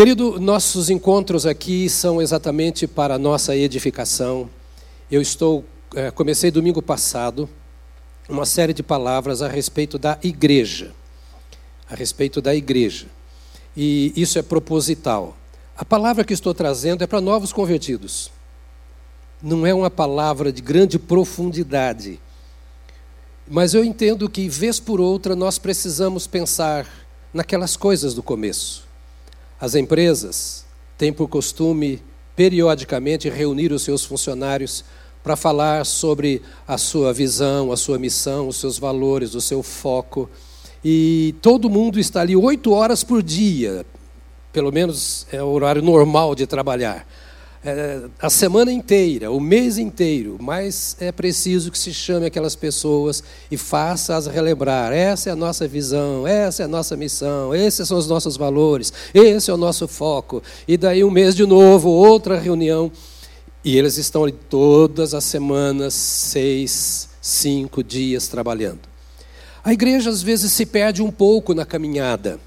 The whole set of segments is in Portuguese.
Querido, nossos encontros aqui são exatamente para a nossa edificação. Eu estou, é, comecei domingo passado uma série de palavras a respeito da igreja, a respeito da igreja. E isso é proposital. A palavra que estou trazendo é para novos convertidos. Não é uma palavra de grande profundidade. Mas eu entendo que, vez por outra, nós precisamos pensar naquelas coisas do começo. As empresas têm por costume, periodicamente, reunir os seus funcionários para falar sobre a sua visão, a sua missão, os seus valores, o seu foco. E todo mundo está ali oito horas por dia, pelo menos é o horário normal de trabalhar é, a semana inteira, o mês inteiro, mas é preciso que se chame aquelas pessoas e faça-as relembrar. Essa é a nossa visão, essa é a nossa missão, esses são os nossos valores, esse é o nosso foco. E daí um mês de novo, outra reunião. E eles estão ali todas as semanas, seis, cinco dias trabalhando. A igreja às vezes se perde um pouco na caminhada.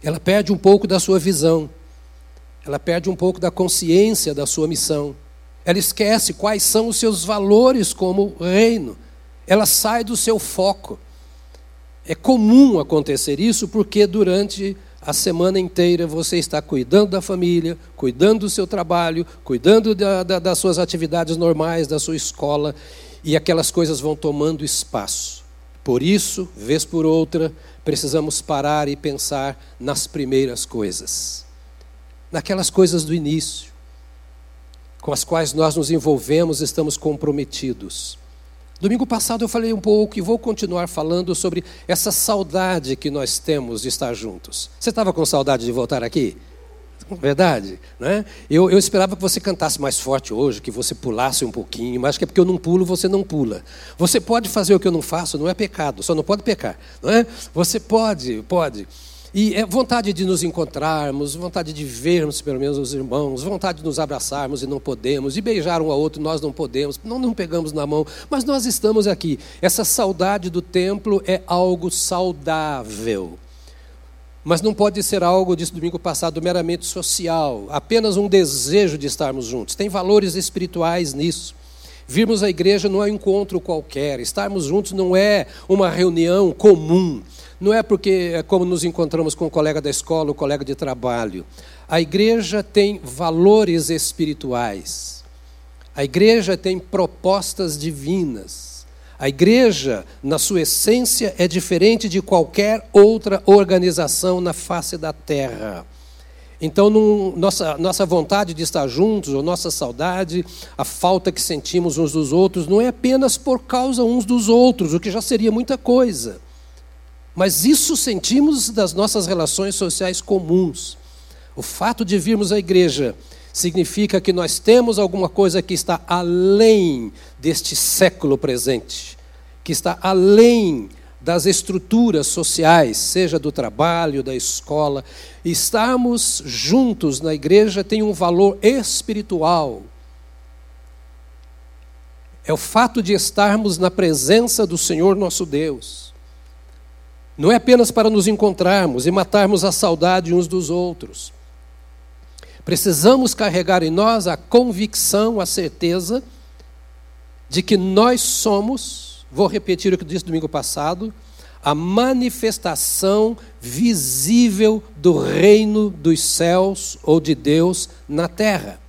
Ela perde um pouco da sua visão ela perde um pouco da consciência da sua missão. Ela esquece quais são os seus valores como reino. Ela sai do seu foco. É comum acontecer isso porque durante a semana inteira você está cuidando da família, cuidando do seu trabalho, cuidando da, da, das suas atividades normais, da sua escola, e aquelas coisas vão tomando espaço. Por isso, vez por outra, precisamos parar e pensar nas primeiras coisas naquelas coisas do início, com as quais nós nos envolvemos, estamos comprometidos. Domingo passado eu falei um pouco e vou continuar falando sobre essa saudade que nós temos de estar juntos. Você estava com saudade de voltar aqui? Verdade, né? Eu, eu esperava que você cantasse mais forte hoje, que você pulasse um pouquinho, mas que é porque eu não pulo, você não pula. Você pode fazer o que eu não faço, não é pecado, só não pode pecar, não é? Você pode, pode. E é vontade de nos encontrarmos, vontade de vermos pelo menos os irmãos, vontade de nos abraçarmos e não podemos, de beijar um ao outro, nós não podemos, não, não pegamos na mão, mas nós estamos aqui. Essa saudade do templo é algo saudável. Mas não pode ser algo, disse domingo passado, meramente social, apenas um desejo de estarmos juntos. Tem valores espirituais nisso. Virmos à igreja não é um encontro qualquer, estarmos juntos não é uma reunião comum, não é porque é como nos encontramos com o colega da escola, o colega de trabalho. A igreja tem valores espirituais. A igreja tem propostas divinas. A igreja, na sua essência, é diferente de qualquer outra organização na face da terra. Então, nossa, nossa vontade de estar juntos, ou nossa saudade, a falta que sentimos uns dos outros, não é apenas por causa uns dos outros, o que já seria muita coisa. Mas isso sentimos das nossas relações sociais comuns. O fato de virmos à igreja significa que nós temos alguma coisa que está além deste século presente, que está além das estruturas sociais, seja do trabalho, da escola. Estarmos juntos na igreja tem um valor espiritual. É o fato de estarmos na presença do Senhor nosso Deus. Não é apenas para nos encontrarmos e matarmos a saudade uns dos outros. Precisamos carregar em nós a convicção, a certeza de que nós somos, vou repetir o que disse domingo passado, a manifestação visível do reino dos céus ou de Deus na terra.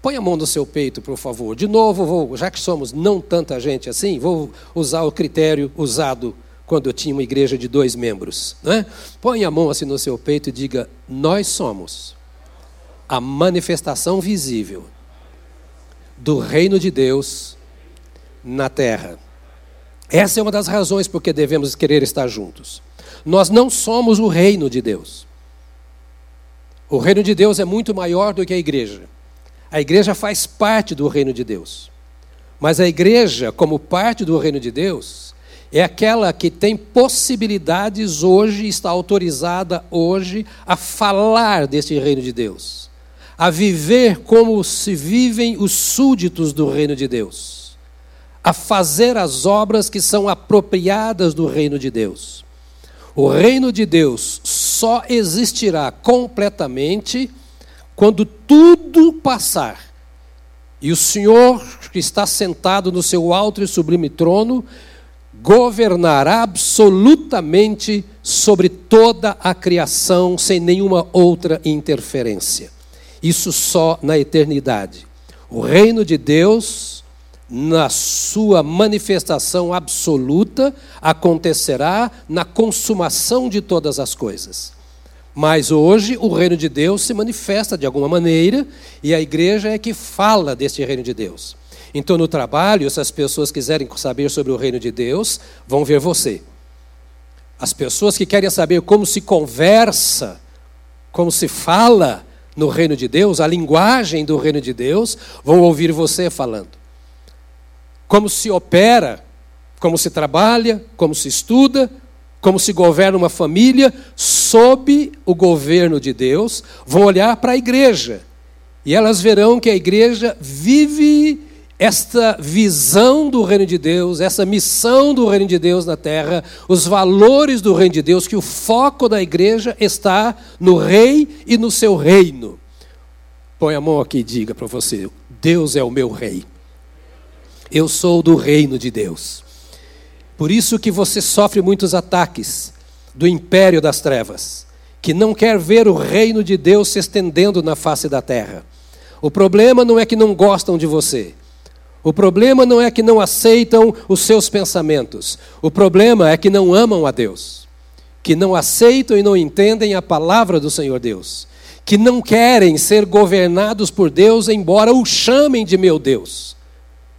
Põe a mão no seu peito, por favor. De novo, vou, já que somos não tanta gente assim, vou usar o critério usado quando eu tinha uma igreja de dois membros. Né? Põe a mão assim no seu peito e diga: Nós somos a manifestação visível do reino de Deus na terra. Essa é uma das razões por que devemos querer estar juntos. Nós não somos o reino de Deus. O reino de Deus é muito maior do que a igreja. A igreja faz parte do reino de Deus. Mas a igreja, como parte do reino de Deus, é aquela que tem possibilidades hoje, está autorizada hoje a falar desse reino de Deus, a viver como se vivem os súditos do reino de Deus, a fazer as obras que são apropriadas do reino de Deus. O reino de Deus só existirá completamente quando tudo passar. E o Senhor, que está sentado no seu alto e sublime trono, governará absolutamente sobre toda a criação, sem nenhuma outra interferência. Isso só na eternidade. O reino de Deus, na sua manifestação absoluta, acontecerá na consumação de todas as coisas. Mas hoje o reino de Deus se manifesta de alguma maneira e a igreja é que fala deste reino de Deus. Então, no trabalho, se as pessoas quiserem saber sobre o reino de Deus, vão ver você. As pessoas que querem saber como se conversa, como se fala no reino de Deus, a linguagem do reino de Deus, vão ouvir você falando. Como se opera, como se trabalha, como se estuda, como se governa uma família sob o governo de Deus, vão olhar para a igreja. E elas verão que a igreja vive esta visão do reino de Deus, essa missão do reino de Deus na terra, os valores do reino de Deus, que o foco da igreja está no rei e no seu reino. Põe a mão aqui e diga para você: Deus é o meu rei. Eu sou do reino de Deus. Por isso que você sofre muitos ataques do império das trevas, que não quer ver o reino de Deus se estendendo na face da terra. O problema não é que não gostam de você. O problema não é que não aceitam os seus pensamentos. O problema é que não amam a Deus, que não aceitam e não entendem a palavra do Senhor Deus, que não querem ser governados por Deus, embora o chamem de meu Deus.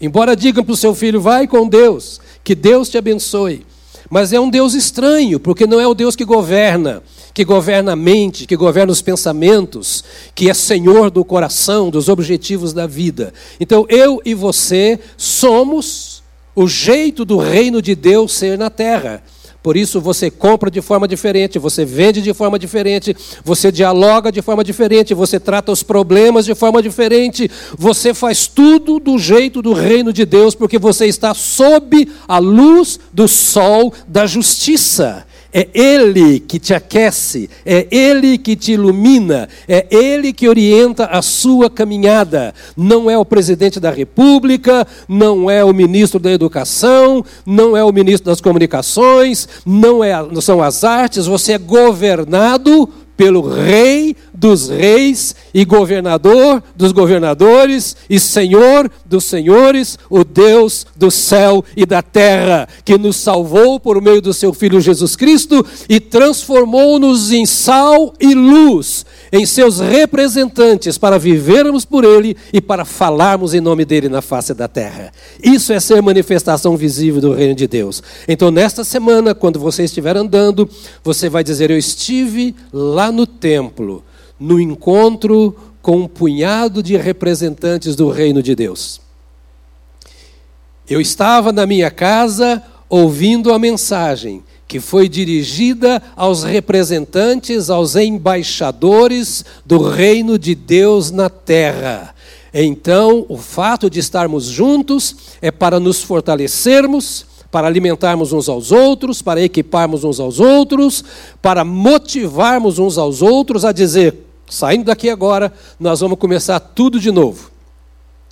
Embora digam para o seu filho, vai com Deus, que Deus te abençoe. Mas é um Deus estranho, porque não é o Deus que governa, que governa a mente, que governa os pensamentos, que é senhor do coração, dos objetivos da vida. Então eu e você somos o jeito do reino de Deus ser na terra. Por isso você compra de forma diferente, você vende de forma diferente, você dialoga de forma diferente, você trata os problemas de forma diferente, você faz tudo do jeito do reino de Deus, porque você está sob a luz do sol da justiça. É Ele que te aquece, é Ele que te ilumina, é Ele que orienta a sua caminhada. Não é o presidente da República, não é o ministro da Educação, não é o ministro das Comunicações, não, é, não são as artes, você é governado pelo Rei dos Reis e Governador dos Governadores e Senhor dos Senhores, o Deus do céu e da terra, que nos salvou por meio do seu Filho Jesus Cristo e transformou-nos em sal e luz, em seus representantes, para vivermos por Ele e para falarmos em nome dele na face da terra. Isso é ser manifestação visível do reino de Deus. Então, nesta semana, quando você estiver andando, você vai dizer: Eu estive lá no templo, no encontro com um punhado de representantes do reino de Deus. Eu estava na minha casa ouvindo a mensagem que foi dirigida aos representantes, aos embaixadores do reino de Deus na terra. Então, o fato de estarmos juntos é para nos fortalecermos, para alimentarmos uns aos outros, para equiparmos uns aos outros, para motivarmos uns aos outros a dizer: saindo daqui agora, nós vamos começar tudo de novo.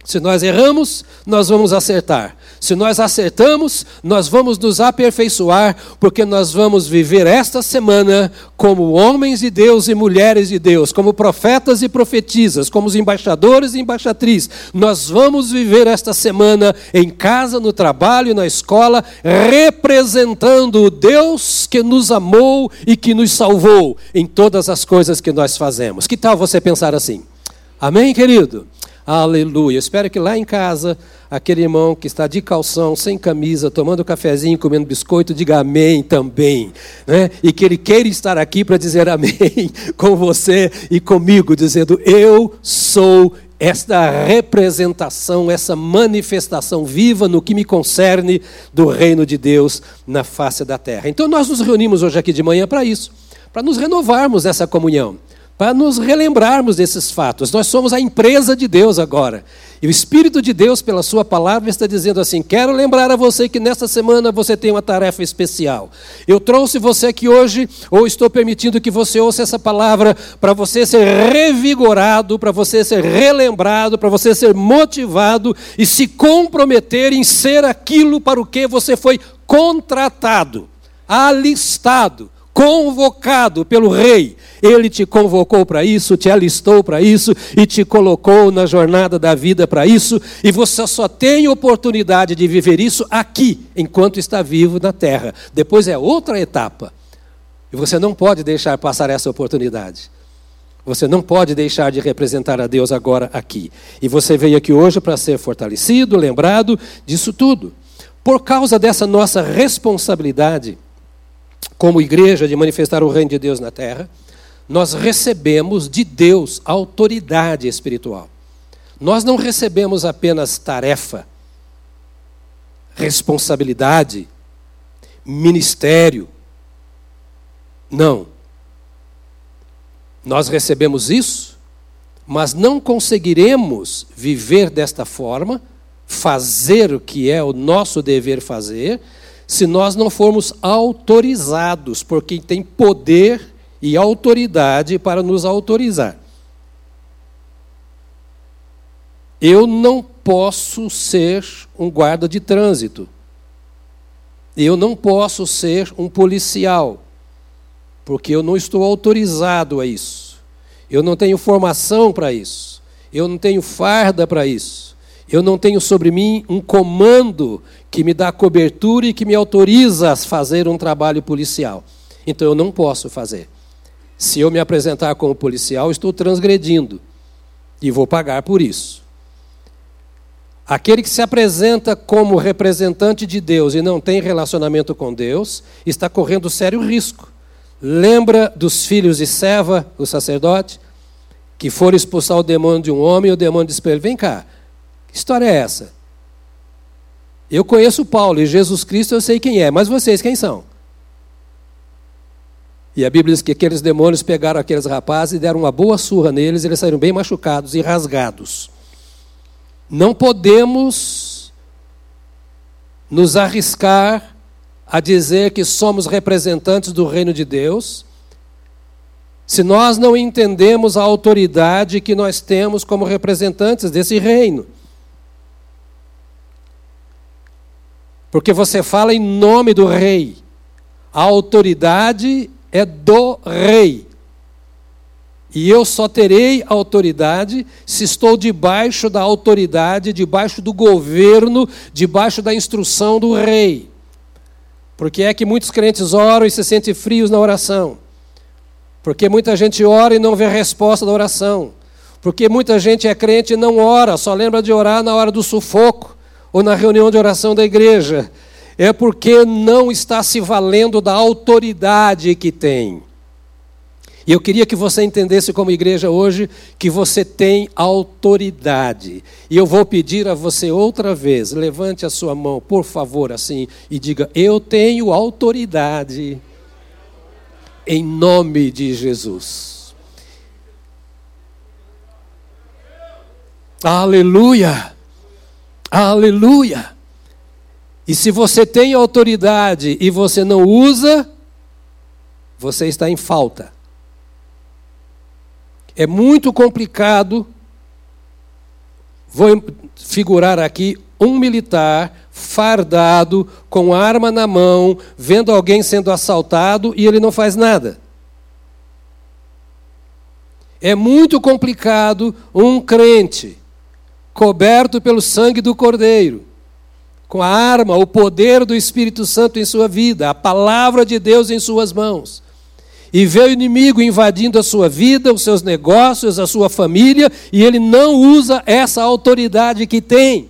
Se nós erramos, nós vamos acertar. Se nós acertamos, nós vamos nos aperfeiçoar, porque nós vamos viver esta semana como homens de Deus e mulheres de Deus, como profetas e profetisas, como os embaixadores e embaixatrizes. Nós vamos viver esta semana em casa, no trabalho, na escola, representando o Deus que nos amou e que nos salvou em todas as coisas que nós fazemos. Que tal você pensar assim? Amém, querido? Aleluia. Espero que lá em casa, aquele irmão que está de calção, sem camisa, tomando cafezinho, comendo biscoito, diga amém também. Né? E que ele queira estar aqui para dizer amém com você e comigo, dizendo: Eu sou esta representação, essa manifestação viva no que me concerne do reino de Deus na face da terra. Então nós nos reunimos hoje aqui de manhã para isso, para nos renovarmos essa comunhão para nos relembrarmos desses fatos. Nós somos a empresa de Deus agora. E o Espírito de Deus, pela Sua palavra, está dizendo assim: quero lembrar a você que nesta semana você tem uma tarefa especial. Eu trouxe você aqui hoje, ou estou permitindo que você ouça essa palavra, para você ser revigorado, para você ser relembrado, para você ser motivado e se comprometer em ser aquilo para o que você foi contratado, alistado convocado pelo rei. Ele te convocou para isso, te alistou para isso e te colocou na jornada da vida para isso, e você só tem oportunidade de viver isso aqui, enquanto está vivo na terra. Depois é outra etapa. E você não pode deixar passar essa oportunidade. Você não pode deixar de representar a Deus agora aqui. E você veio aqui hoje para ser fortalecido, lembrado disso tudo. Por causa dessa nossa responsabilidade, como igreja, de manifestar o reino de Deus na terra, nós recebemos de Deus autoridade espiritual. Nós não recebemos apenas tarefa, responsabilidade, ministério. Não. Nós recebemos isso, mas não conseguiremos viver desta forma, fazer o que é o nosso dever fazer, se nós não formos autorizados por quem tem poder e autoridade para nos autorizar. Eu não posso ser um guarda de trânsito. Eu não posso ser um policial, porque eu não estou autorizado a isso. Eu não tenho formação para isso. Eu não tenho farda para isso. Eu não tenho sobre mim um comando que me dá cobertura e que me autoriza a fazer um trabalho policial. Então eu não posso fazer. Se eu me apresentar como policial, estou transgredindo e vou pagar por isso. Aquele que se apresenta como representante de Deus e não tem relacionamento com Deus, está correndo sério risco. Lembra dos filhos de Seva, o sacerdote, que foram expulsar o demônio de um homem e o demônio disse para ele: Vem cá, que história é essa? Eu conheço Paulo e Jesus Cristo eu sei quem é, mas vocês quem são? E a Bíblia diz que aqueles demônios pegaram aqueles rapazes e deram uma boa surra neles, e eles saíram bem machucados e rasgados. Não podemos nos arriscar a dizer que somos representantes do reino de Deus, se nós não entendemos a autoridade que nós temos como representantes desse reino. Porque você fala em nome do rei. A autoridade é do rei. E eu só terei autoridade se estou debaixo da autoridade, debaixo do governo, debaixo da instrução do rei. Porque é que muitos crentes oram e se sentem frios na oração. Porque muita gente ora e não vê a resposta da oração. Porque muita gente é crente e não ora, só lembra de orar na hora do sufoco ou na reunião de oração da igreja, é porque não está se valendo da autoridade que tem. E eu queria que você entendesse como igreja hoje que você tem autoridade. E eu vou pedir a você outra vez, levante a sua mão, por favor, assim, e diga: Eu tenho autoridade. Em nome de Jesus. Aleluia. Aleluia! E se você tem autoridade e você não usa, você está em falta. É muito complicado. Vou figurar aqui um militar fardado, com arma na mão, vendo alguém sendo assaltado e ele não faz nada. É muito complicado um crente coberto pelo sangue do Cordeiro, com a arma, o poder do Espírito Santo em sua vida, a palavra de Deus em suas mãos. E vê o inimigo invadindo a sua vida, os seus negócios, a sua família, e ele não usa essa autoridade que tem.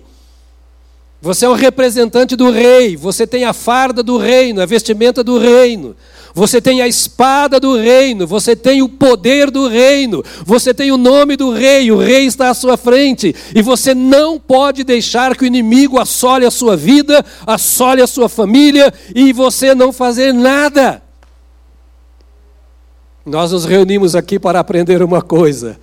Você é o representante do rei, você tem a farda do reino, a vestimenta do reino. Você tem a espada do reino, você tem o poder do reino, você tem o nome do rei, o rei está à sua frente, e você não pode deixar que o inimigo assole a sua vida, assole a sua família e você não fazer nada. Nós nos reunimos aqui para aprender uma coisa.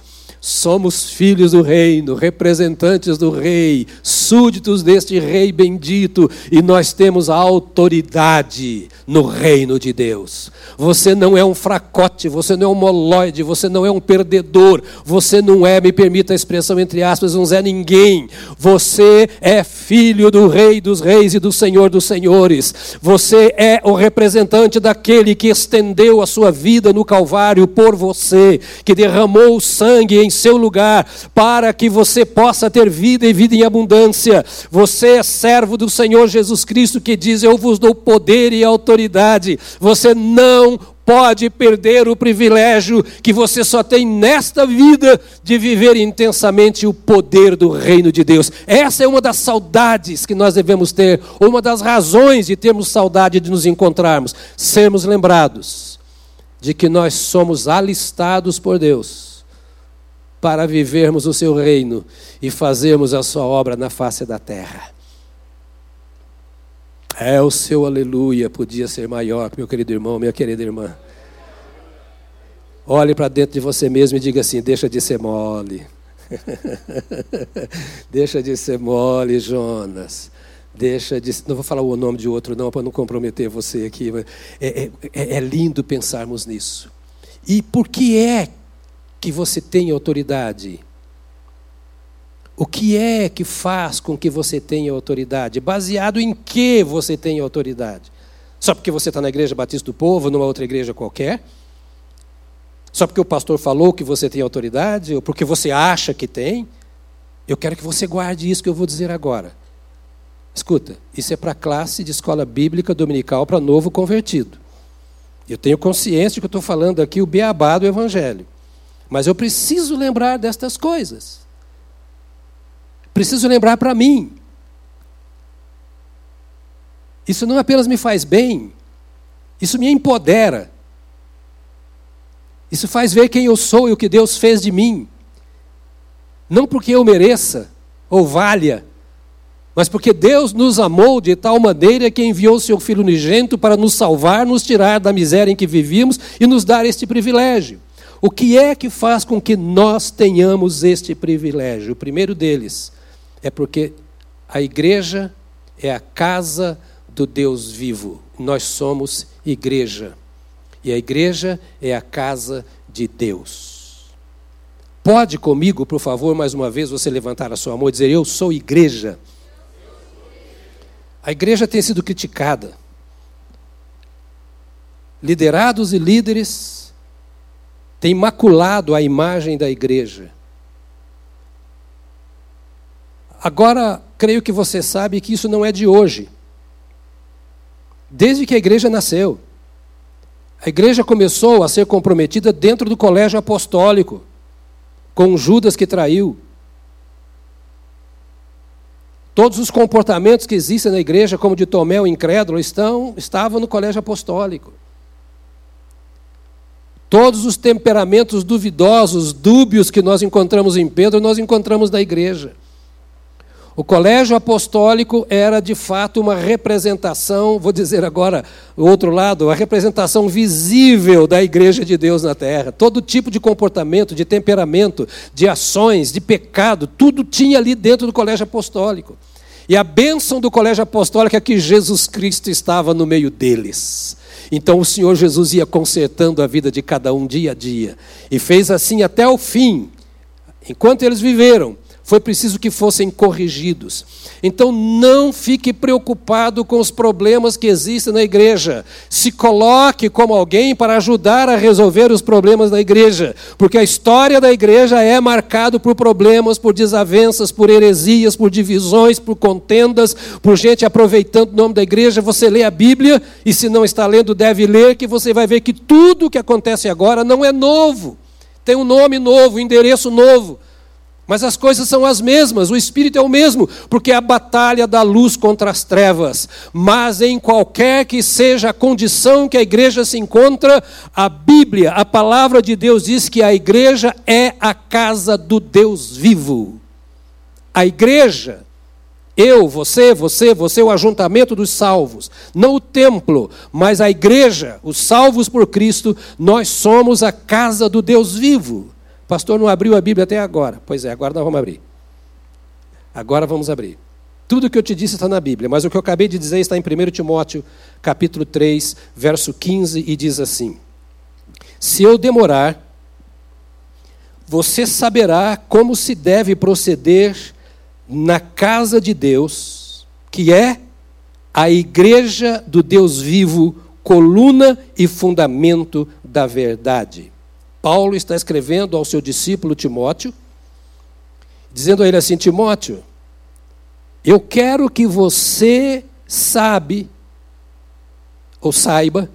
Somos filhos do reino, representantes do rei, súditos deste rei bendito, e nós temos a autoridade no reino de Deus. Você não é um fracote, você não é um moloide, você não é um perdedor, você não é, me permita a expressão entre aspas, um Zé Ninguém. Você é filho do Rei dos Reis e do Senhor dos Senhores. Você é o representante daquele que estendeu a sua vida no Calvário por você, que derramou o sangue em seu lugar, para que você possa ter vida e vida em abundância. Você é servo do Senhor Jesus Cristo que diz: Eu vos dou poder e autoridade. Você não pode perder o privilégio que você só tem nesta vida de viver intensamente o poder do reino de Deus. Essa é uma das saudades que nós devemos ter, uma das razões de termos saudade de nos encontrarmos, sermos lembrados de que nós somos alistados por Deus para vivermos o seu reino e fazermos a sua obra na face da terra. É, o seu aleluia podia ser maior, meu querido irmão, minha querida irmã. Olhe para dentro de você mesmo e diga assim: deixa de ser mole. deixa de ser mole, Jonas. Deixa de. Não vou falar o nome de outro, não, para não comprometer você aqui. É, é, é, é lindo pensarmos nisso. E por que é que você tem autoridade? O que é que faz com que você tenha autoridade? Baseado em que você tem autoridade? Só porque você está na igreja Batista do Povo, numa outra igreja qualquer? Só porque o pastor falou que você tem autoridade? Ou porque você acha que tem? Eu quero que você guarde isso que eu vou dizer agora. Escuta, isso é para classe de escola bíblica dominical para novo convertido. Eu tenho consciência de que eu estou falando aqui o beabá do Evangelho. Mas eu preciso lembrar destas coisas. Preciso lembrar para mim. Isso não apenas me faz bem, isso me empodera. Isso faz ver quem eu sou e o que Deus fez de mim. Não porque eu mereça ou valha, mas porque Deus nos amou de tal maneira que enviou seu Filho unigênito para nos salvar, nos tirar da miséria em que vivíamos e nos dar este privilégio. O que é que faz com que nós tenhamos este privilégio? O primeiro deles é porque a igreja é a casa do Deus vivo. Nós somos igreja. E a igreja é a casa de Deus. Pode comigo, por favor, mais uma vez, você levantar a sua mão e dizer: Eu sou igreja. A igreja tem sido criticada. Liderados e líderes têm maculado a imagem da igreja. Agora, creio que você sabe que isso não é de hoje. Desde que a igreja nasceu. A igreja começou a ser comprometida dentro do colégio apostólico, com Judas que traiu. Todos os comportamentos que existem na igreja, como de Tomé o incrédulo, estão, estavam no colégio apostólico. Todos os temperamentos duvidosos, dúbios que nós encontramos em Pedro, nós encontramos na igreja. O colégio apostólico era de fato uma representação, vou dizer agora o outro lado, a representação visível da igreja de Deus na terra. Todo tipo de comportamento, de temperamento, de ações, de pecado, tudo tinha ali dentro do colégio apostólico. E a bênção do colégio apostólico é que Jesus Cristo estava no meio deles. Então o Senhor Jesus ia consertando a vida de cada um dia a dia. E fez assim até o fim. Enquanto eles viveram, foi preciso que fossem corrigidos. Então não fique preocupado com os problemas que existem na igreja. Se coloque como alguém para ajudar a resolver os problemas da igreja, porque a história da igreja é marcada por problemas, por desavenças, por heresias, por divisões, por contendas, por gente aproveitando o nome da igreja. Você lê a Bíblia e se não está lendo, deve ler que você vai ver que tudo o que acontece agora não é novo. Tem um nome novo, um endereço novo. Mas as coisas são as mesmas, o espírito é o mesmo, porque é a batalha da luz contra as trevas. Mas em qualquer que seja a condição que a igreja se encontra, a Bíblia, a palavra de Deus diz que a igreja é a casa do Deus vivo. A igreja Eu, você, você, você, o ajuntamento dos salvos. Não o templo, mas a igreja, os salvos por Cristo, nós somos a casa do Deus vivo. Pastor não abriu a Bíblia até agora. Pois é, agora nós vamos abrir. Agora vamos abrir. Tudo o que eu te disse está na Bíblia, mas o que eu acabei de dizer está em 1 Timóteo, capítulo 3, verso 15, e diz assim: Se eu demorar, você saberá como se deve proceder na casa de Deus, que é a igreja do Deus vivo, coluna e fundamento da verdade. Paulo está escrevendo ao seu discípulo Timóteo, dizendo a ele assim: Timóteo, eu quero que você sabe ou saiba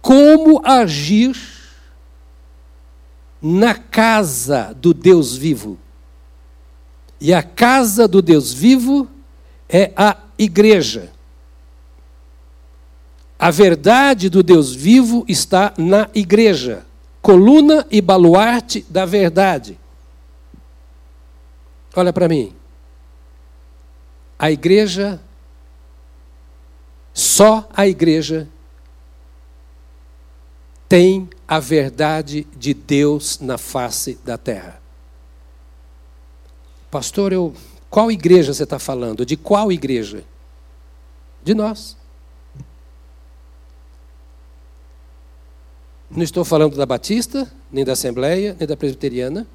como agir na casa do Deus vivo. E a casa do Deus vivo é a igreja. A verdade do Deus vivo está na igreja, coluna e baluarte da verdade. Olha para mim. A igreja, só a igreja, tem a verdade de Deus na face da terra. Pastor, eu, qual igreja você está falando? De qual igreja? De nós. Não estou falando da Batista, nem da Assembleia, nem da Presbiteriana.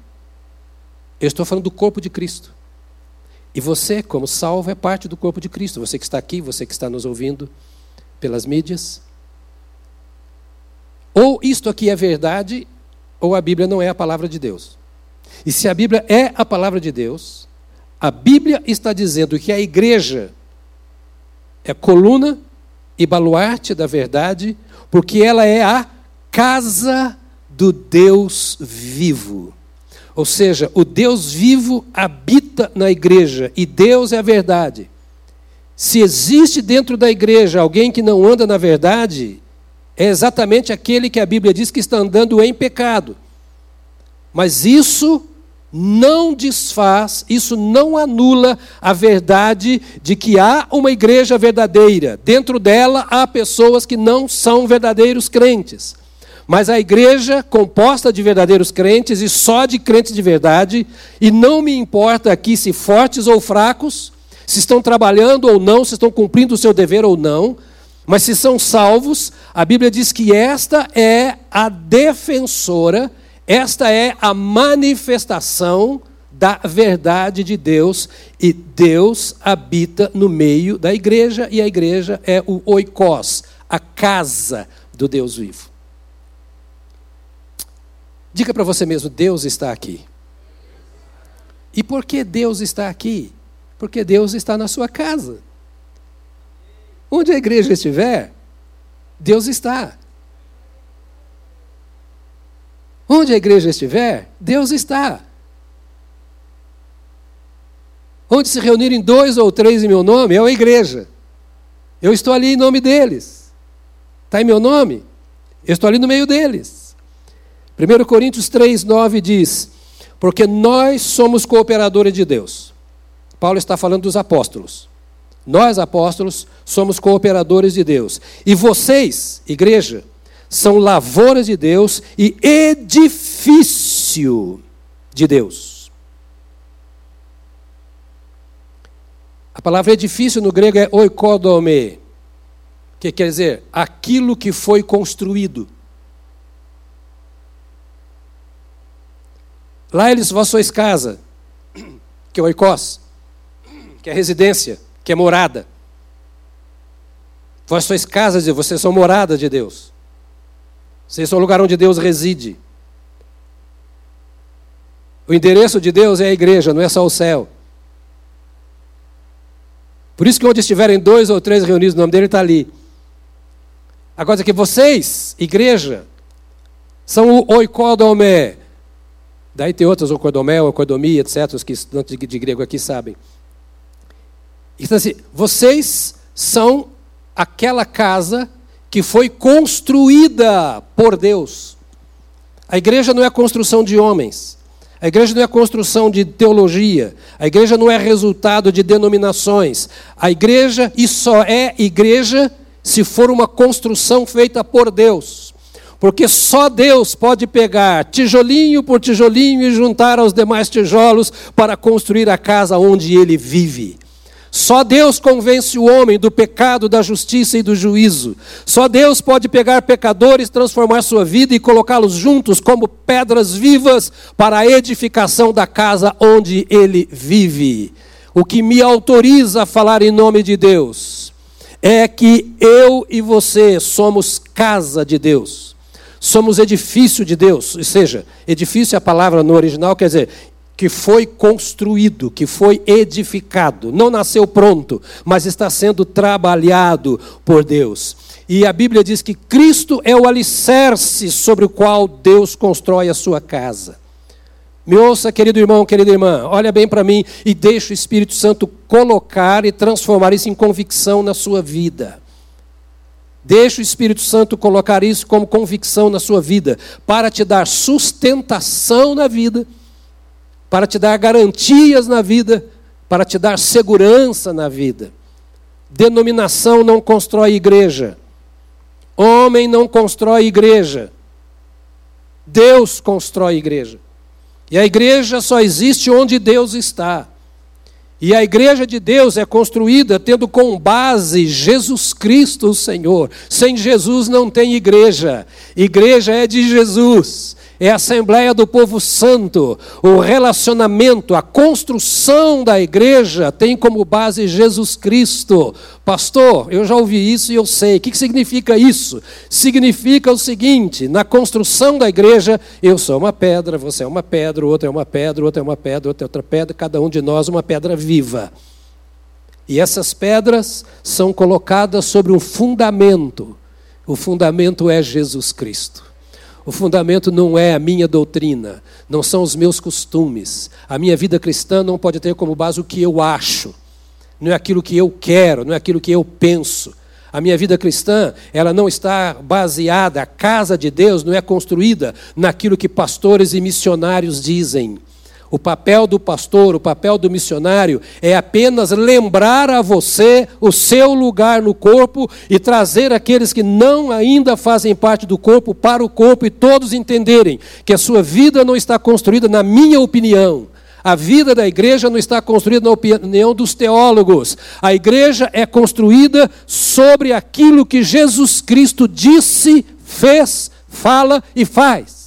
Eu estou falando do corpo de Cristo. E você, como salvo, é parte do corpo de Cristo. Você que está aqui, você que está nos ouvindo pelas mídias. Ou isto aqui é verdade, ou a Bíblia não é a palavra de Deus. E se a Bíblia é a palavra de Deus, a Bíblia está dizendo que a igreja é coluna e baluarte da verdade, porque ela é a casa do Deus vivo. Ou seja, o Deus vivo habita na igreja e Deus é a verdade. Se existe dentro da igreja alguém que não anda na verdade, é exatamente aquele que a Bíblia diz que está andando em pecado. Mas isso não desfaz, isso não anula a verdade de que há uma igreja verdadeira. Dentro dela há pessoas que não são verdadeiros crentes. Mas a igreja composta de verdadeiros crentes e só de crentes de verdade, e não me importa aqui se fortes ou fracos, se estão trabalhando ou não, se estão cumprindo o seu dever ou não, mas se são salvos, a Bíblia diz que esta é a defensora, esta é a manifestação da verdade de Deus, e Deus habita no meio da igreja, e a igreja é o oikos, a casa do Deus vivo. Diga para você mesmo: Deus está aqui. E por que Deus está aqui? Porque Deus está na sua casa. Onde a igreja estiver, Deus está. Onde a igreja estiver, Deus está. Onde se reunirem dois ou três em meu nome, é a igreja. Eu estou ali em nome deles. Está em meu nome? Eu estou ali no meio deles. 1 Coríntios 3, 9 diz: Porque nós somos cooperadores de Deus. Paulo está falando dos apóstolos. Nós, apóstolos, somos cooperadores de Deus. E vocês, igreja, são lavouras de Deus e edifício de Deus. A palavra edifício no grego é oikodome, que quer dizer aquilo que foi construído. Lá eles vós sois casa, que é oikos, que é residência que é morada. Vós sois casas de vocês são morada de Deus. Vocês são o lugar onde Deus reside. O endereço de Deus é a igreja, não é só o céu. Por isso que onde estiverem dois ou três reunidos, o nome dele está ali. Agora aqui, vocês, igreja, são o oikodomé. Daí tem outros, oikodomé, oikodomia, etc., os que estudantes de grego aqui sabem. Então, assim, vocês são aquela casa que foi construída por Deus. A igreja não é a construção de homens. A igreja não é construção de teologia. A igreja não é resultado de denominações. A igreja, e só é igreja se for uma construção feita por Deus. Porque só Deus pode pegar tijolinho por tijolinho e juntar aos demais tijolos para construir a casa onde ele vive. Só Deus convence o homem do pecado, da justiça e do juízo. Só Deus pode pegar pecadores, transformar sua vida e colocá-los juntos como pedras vivas para a edificação da casa onde ele vive. O que me autoriza a falar em nome de Deus é que eu e você somos casa de Deus. Somos edifício de Deus, ou seja, edifício é a palavra no original, quer dizer, que foi construído, que foi edificado, não nasceu pronto, mas está sendo trabalhado por Deus. E a Bíblia diz que Cristo é o alicerce sobre o qual Deus constrói a sua casa. Me ouça, querido irmão, querida irmã, olha bem para mim e deixe o Espírito Santo colocar e transformar isso em convicção na sua vida. Deixe o Espírito Santo colocar isso como convicção na sua vida, para te dar sustentação na vida para te dar garantias na vida, para te dar segurança na vida. Denominação não constrói igreja. Homem não constrói igreja. Deus constrói igreja. E a igreja só existe onde Deus está. E a igreja de Deus é construída tendo com base Jesus Cristo, o Senhor. Sem Jesus não tem igreja. Igreja é de Jesus é a Assembleia do Povo Santo. O relacionamento, a construção da igreja tem como base Jesus Cristo. Pastor, eu já ouvi isso e eu sei. O que significa isso? Significa o seguinte: na construção da igreja, eu sou uma pedra, você é uma pedra, o outro é uma pedra, o outro é uma pedra, outra é outra pedra, cada um de nós uma pedra viva. E essas pedras são colocadas sobre um fundamento. O fundamento é Jesus Cristo. O fundamento não é a minha doutrina, não são os meus costumes. A minha vida cristã não pode ter como base o que eu acho, não é aquilo que eu quero, não é aquilo que eu penso. A minha vida cristã, ela não está baseada, a casa de Deus não é construída naquilo que pastores e missionários dizem. O papel do pastor, o papel do missionário é apenas lembrar a você o seu lugar no corpo e trazer aqueles que não ainda fazem parte do corpo para o corpo e todos entenderem que a sua vida não está construída na minha opinião. A vida da igreja não está construída na opinião dos teólogos. A igreja é construída sobre aquilo que Jesus Cristo disse, fez, fala e faz.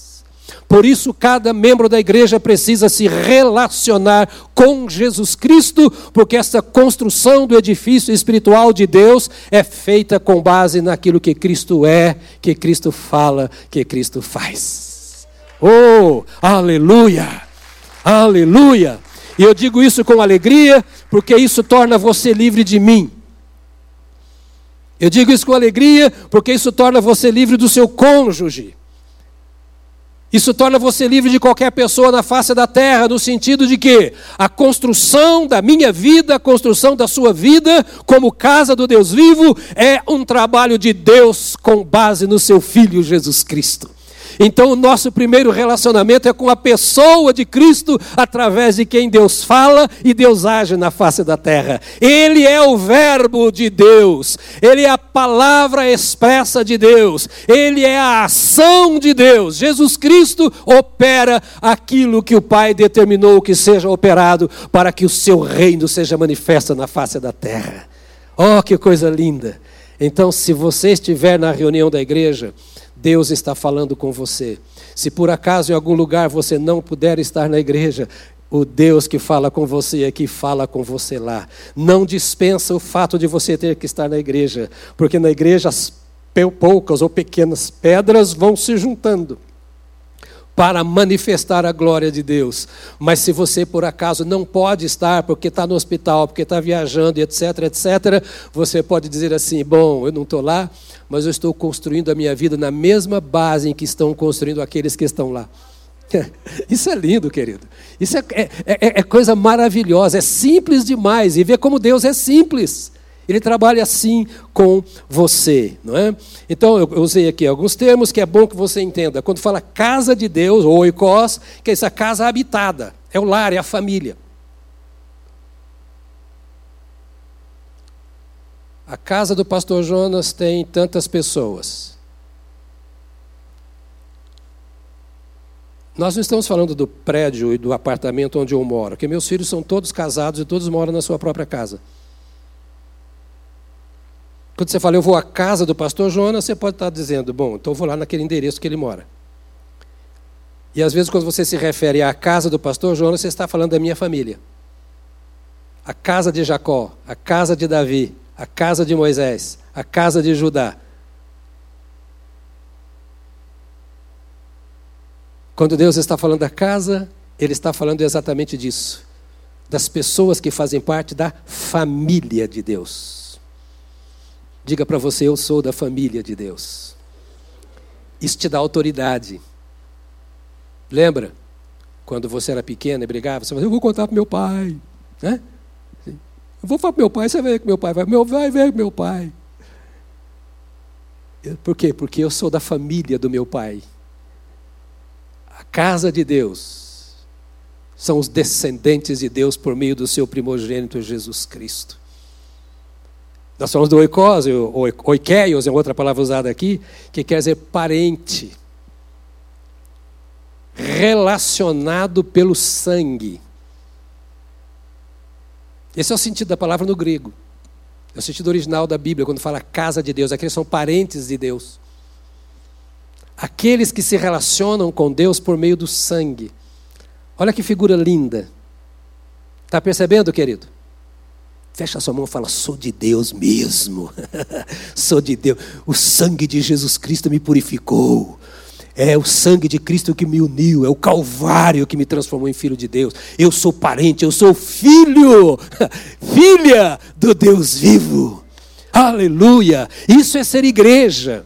Por isso, cada membro da igreja precisa se relacionar com Jesus Cristo, porque essa construção do edifício espiritual de Deus é feita com base naquilo que Cristo é, que Cristo fala, que Cristo faz. Oh, aleluia! Aleluia! E eu digo isso com alegria, porque isso torna você livre de mim. Eu digo isso com alegria, porque isso torna você livre do seu cônjuge. Isso torna você livre de qualquer pessoa na face da terra, no sentido de que a construção da minha vida, a construção da sua vida, como casa do Deus vivo, é um trabalho de Deus com base no seu Filho Jesus Cristo. Então, o nosso primeiro relacionamento é com a pessoa de Cristo, através de quem Deus fala e Deus age na face da terra. Ele é o Verbo de Deus, ele é a palavra expressa de Deus, ele é a ação de Deus. Jesus Cristo opera aquilo que o Pai determinou que seja operado para que o seu reino seja manifesto na face da terra. Oh, que coisa linda! Então, se você estiver na reunião da igreja, Deus está falando com você. Se por acaso em algum lugar você não puder estar na igreja, o Deus que fala com você aqui fala com você lá. Não dispensa o fato de você ter que estar na igreja, porque na igreja as poucas ou pequenas pedras vão se juntando para manifestar a glória de Deus. Mas se você por acaso não pode estar porque está no hospital, porque está viajando, etc, etc, você pode dizer assim: bom, eu não estou lá, mas eu estou construindo a minha vida na mesma base em que estão construindo aqueles que estão lá. Isso é lindo, querido. Isso é, é, é, é coisa maravilhosa, é simples demais. E ver como Deus é simples. Ele trabalha assim com você, não é? Então eu usei aqui alguns termos que é bom que você entenda. Quando fala casa de Deus ou oikos, que é essa casa habitada, é o lar, é a família. A casa do pastor Jonas tem tantas pessoas. Nós não estamos falando do prédio e do apartamento onde eu moro, porque meus filhos são todos casados e todos moram na sua própria casa. Quando você fala, eu vou à casa do pastor Jonas, você pode estar dizendo, bom, então eu vou lá naquele endereço que ele mora. E às vezes, quando você se refere à casa do pastor Jonas, você está falando da minha família. A casa de Jacó, a casa de Davi, a casa de Moisés, a casa de Judá. Quando Deus está falando da casa, Ele está falando exatamente disso. Das pessoas que fazem parte da família de Deus. Diga para você: Eu sou da família de Deus. Isso te dá autoridade. Lembra? Quando você era pequeno e brigava, você falava: Eu vou contar para meu pai. Né? Eu vou falar para meu pai, você vai ver que meu pai vai. Meu vai ver meu pai. Por quê? Porque eu sou da família do meu pai. A casa de Deus são os descendentes de Deus por meio do seu primogênito Jesus Cristo. Nós falamos do oikos, oikeios é outra palavra usada aqui, que quer dizer parente, relacionado pelo sangue. Esse é o sentido da palavra no grego. É o sentido original da Bíblia, quando fala casa de Deus. Aqueles são parentes de Deus. Aqueles que se relacionam com Deus por meio do sangue. Olha que figura linda. Está percebendo, querido? Fecha sua mão e fala: Sou de Deus mesmo. Sou de Deus. O sangue de Jesus Cristo me purificou. É o sangue de Cristo que me uniu, é o Calvário que me transformou em filho de Deus. Eu sou parente, eu sou filho, filha do Deus vivo. Aleluia! Isso é ser igreja.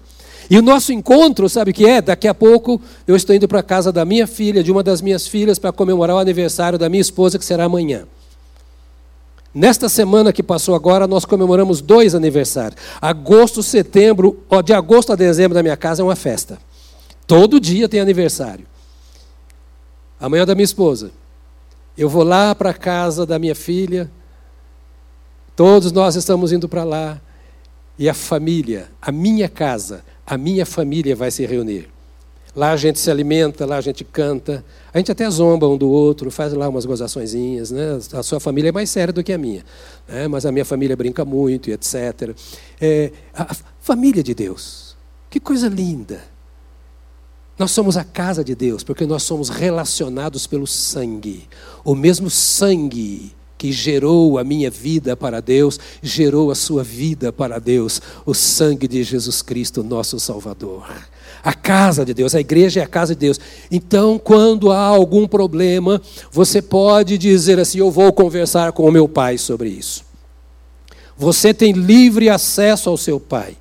E o nosso encontro, sabe o que é? Daqui a pouco eu estou indo para a casa da minha filha, de uma das minhas filhas, para comemorar o aniversário da minha esposa, que será amanhã. Nesta semana que passou agora, nós comemoramos dois aniversários. Agosto, setembro, ó, de agosto a dezembro da minha casa é uma festa. Todo dia tem aniversário. Amanhã da minha esposa. Eu vou lá para a casa da minha filha. Todos nós estamos indo para lá. E a família, a minha casa, a minha família vai se reunir. Lá a gente se alimenta, lá a gente canta. A gente até zomba um do outro, faz lá umas gozaçõezinhas. Né? A sua família é mais séria do que a minha. Né? Mas a minha família brinca muito e etc. É, a família de Deus. Que coisa linda. Nós somos a casa de Deus, porque nós somos relacionados pelo sangue. O mesmo sangue que gerou a minha vida para Deus, gerou a sua vida para Deus, o sangue de Jesus Cristo, nosso Salvador. A casa de Deus, a igreja é a casa de Deus. Então, quando há algum problema, você pode dizer assim: Eu vou conversar com o meu pai sobre isso. Você tem livre acesso ao seu pai.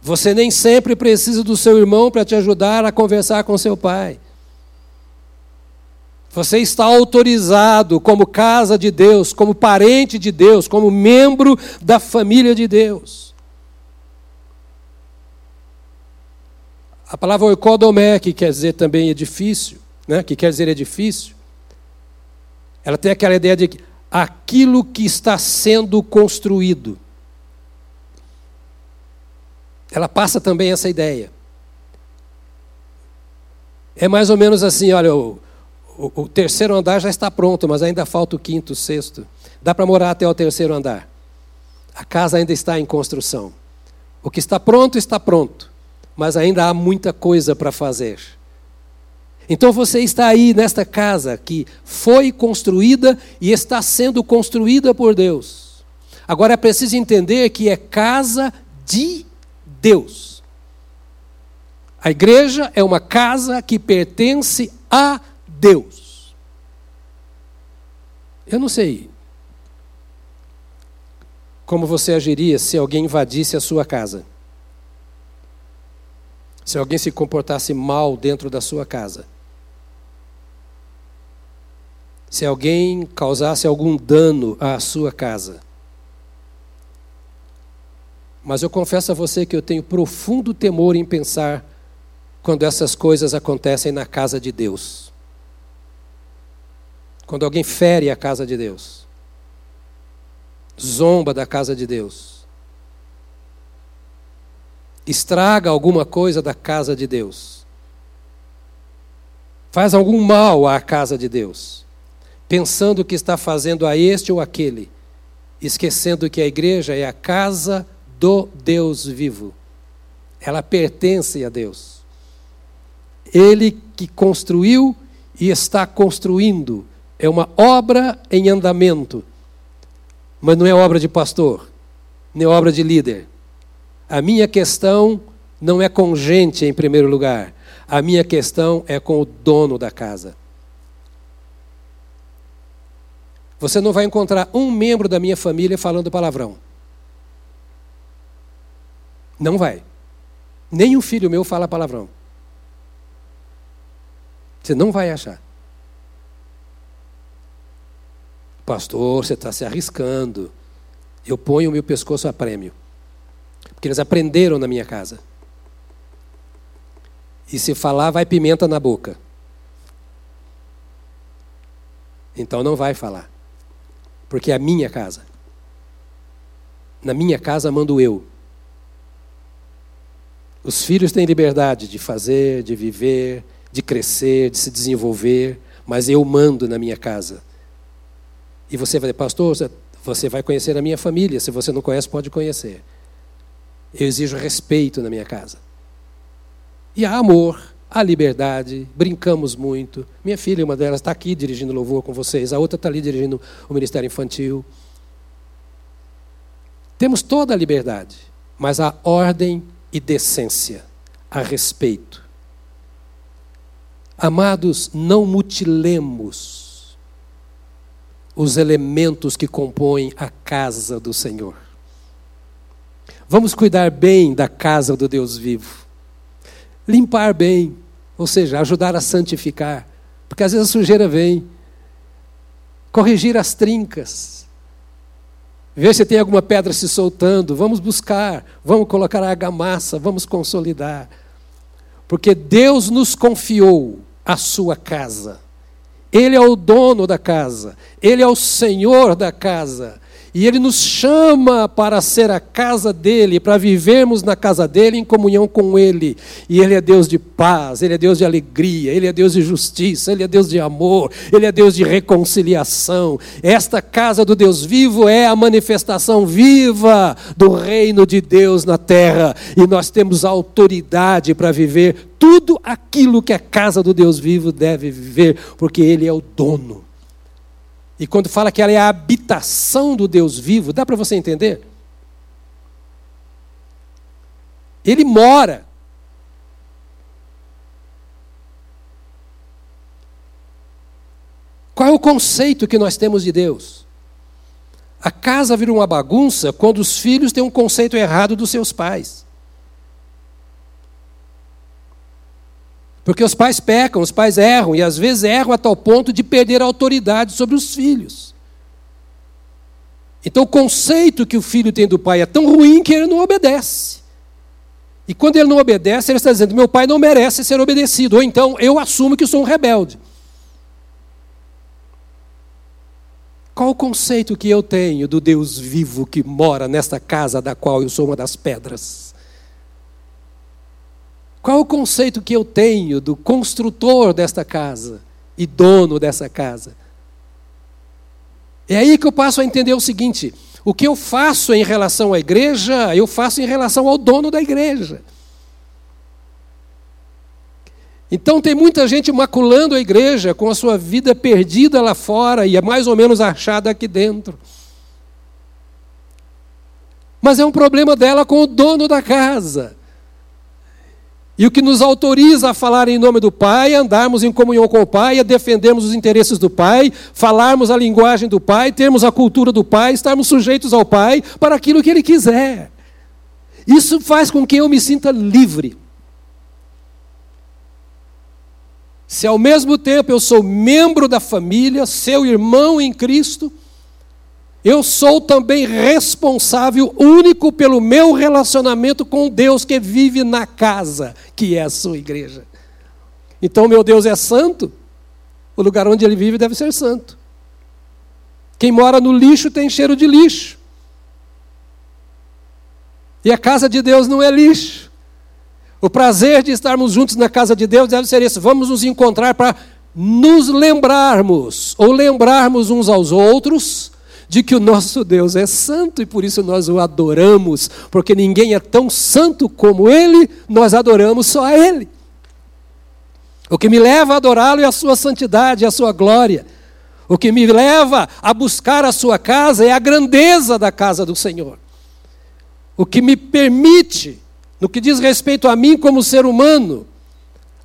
Você nem sempre precisa do seu irmão para te ajudar a conversar com seu pai. Você está autorizado como casa de Deus, como parente de Deus, como membro da família de Deus. A palavra oikodomé, que quer dizer também edifício, né? que quer dizer edifício, ela tem aquela ideia de aquilo que está sendo construído. Ela passa também essa ideia. É mais ou menos assim, olha, o, o, o terceiro andar já está pronto, mas ainda falta o quinto, o sexto. Dá para morar até o terceiro andar. A casa ainda está em construção. O que está pronto, está pronto mas ainda há muita coisa para fazer. Então você está aí nesta casa que foi construída e está sendo construída por Deus. Agora é preciso entender que é casa de Deus. A igreja é uma casa que pertence a Deus. Eu não sei como você agiria se alguém invadisse a sua casa se alguém se comportasse mal dentro da sua casa. Se alguém causasse algum dano à sua casa. Mas eu confesso a você que eu tenho profundo temor em pensar quando essas coisas acontecem na casa de Deus. Quando alguém fere a casa de Deus, zomba da casa de Deus, estraga alguma coisa da casa de Deus, faz algum mal à casa de Deus, pensando que está fazendo a este ou aquele, esquecendo que a igreja é a casa do Deus vivo. Ela pertence a Deus. Ele que construiu e está construindo. É uma obra em andamento. Mas não é obra de pastor, nem obra de líder. A minha questão não é com gente em primeiro lugar. A minha questão é com o dono da casa. Você não vai encontrar um membro da minha família falando palavrão. Não vai. Nenhum filho meu fala palavrão. Você não vai achar. Pastor, você está se arriscando. Eu ponho o meu pescoço a prêmio. Porque eles aprenderam na minha casa. E se falar, vai pimenta na boca. Então não vai falar. Porque é a minha casa. Na minha casa mando eu. Os filhos têm liberdade de fazer, de viver, de crescer, de se desenvolver, mas eu mando na minha casa. E você vai dizer, pastor, você vai conhecer a minha família, se você não conhece, pode conhecer. Eu exijo respeito na minha casa. E há amor, há liberdade, brincamos muito. Minha filha, uma delas, está aqui dirigindo louvor com vocês, a outra está ali dirigindo o Ministério Infantil. Temos toda a liberdade, mas há ordem e decência, a respeito. Amados, não mutilemos os elementos que compõem a casa do Senhor. Vamos cuidar bem da casa do Deus vivo. Limpar bem, ou seja, ajudar a santificar, porque às vezes a sujeira vem. Corrigir as trincas. Ver se tem alguma pedra se soltando. Vamos buscar, vamos colocar a argamassa, vamos consolidar. Porque Deus nos confiou a sua casa. Ele é o dono da casa, ele é o senhor da casa. E Ele nos chama para ser a casa dele, para vivermos na casa dele em comunhão com Ele. E Ele é Deus de paz, Ele é Deus de alegria, Ele é Deus de justiça, Ele é Deus de amor, Ele é Deus de reconciliação. Esta casa do Deus vivo é a manifestação viva do reino de Deus na terra. E nós temos autoridade para viver tudo aquilo que a casa do Deus vivo deve viver, porque Ele é o dono. E quando fala que ela é a habitação do Deus vivo, dá para você entender? Ele mora. Qual é o conceito que nós temos de Deus? A casa vira uma bagunça quando os filhos têm um conceito errado dos seus pais. Porque os pais pecam, os pais erram, e às vezes erram a tal ponto de perder a autoridade sobre os filhos. Então o conceito que o filho tem do pai é tão ruim que ele não obedece. E quando ele não obedece, ele está dizendo: meu pai não merece ser obedecido, ou então eu assumo que sou um rebelde. Qual o conceito que eu tenho do Deus vivo que mora nesta casa da qual eu sou uma das pedras? Qual o conceito que eu tenho do construtor desta casa e dono dessa casa? É aí que eu passo a entender o seguinte: o que eu faço em relação à igreja, eu faço em relação ao dono da igreja. Então tem muita gente maculando a igreja com a sua vida perdida lá fora e é mais ou menos achada aqui dentro. Mas é um problema dela com o dono da casa. E o que nos autoriza a falar em nome do Pai, andarmos em comunhão com o Pai, a defendermos os interesses do Pai, falarmos a linguagem do Pai, termos a cultura do Pai, estarmos sujeitos ao Pai para aquilo que Ele quiser. Isso faz com que eu me sinta livre. Se ao mesmo tempo eu sou membro da família, seu irmão em Cristo, eu sou também responsável único pelo meu relacionamento com Deus que vive na casa, que é a sua igreja. Então, meu Deus é santo, o lugar onde ele vive deve ser santo. Quem mora no lixo tem cheiro de lixo. E a casa de Deus não é lixo. O prazer de estarmos juntos na casa de Deus deve ser esse. Vamos nos encontrar para nos lembrarmos, ou lembrarmos uns aos outros, de que o nosso Deus é santo e por isso nós o adoramos, porque ninguém é tão santo como Ele, nós adoramos só a Ele. O que me leva a adorá-lo é a sua santidade, a sua glória. O que me leva a buscar a sua casa é a grandeza da casa do Senhor. O que me permite, no que diz respeito a mim como ser humano,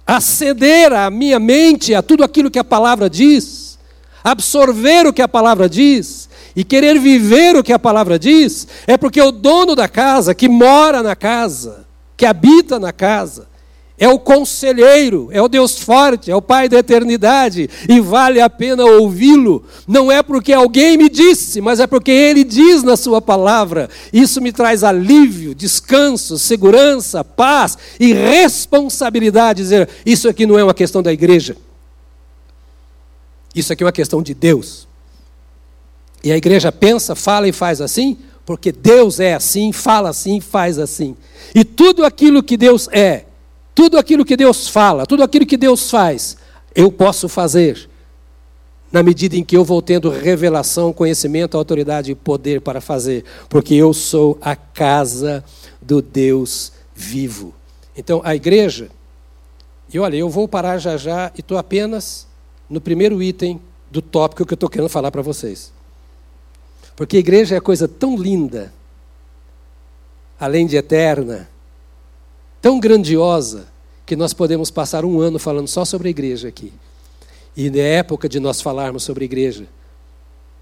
aceder à minha mente a tudo aquilo que a palavra diz, absorver o que a palavra diz e querer viver o que a palavra diz, é porque o dono da casa, que mora na casa, que habita na casa, é o conselheiro, é o Deus forte, é o Pai da eternidade, e vale a pena ouvi-lo. Não é porque alguém me disse, mas é porque ele diz na Sua palavra. Isso me traz alívio, descanso, segurança, paz e responsabilidade. Dizer, isso aqui não é uma questão da igreja, isso aqui é uma questão de Deus. E a igreja pensa, fala e faz assim, porque Deus é assim, fala assim, faz assim. E tudo aquilo que Deus é, tudo aquilo que Deus fala, tudo aquilo que Deus faz, eu posso fazer, na medida em que eu vou tendo revelação, conhecimento, autoridade e poder para fazer, porque eu sou a casa do Deus vivo. Então, a igreja, e olha, eu vou parar já já e estou apenas no primeiro item do tópico que eu estou querendo falar para vocês. Porque a igreja é coisa tão linda, além de eterna, tão grandiosa que nós podemos passar um ano falando só sobre a igreja aqui. E na época de nós falarmos sobre a igreja,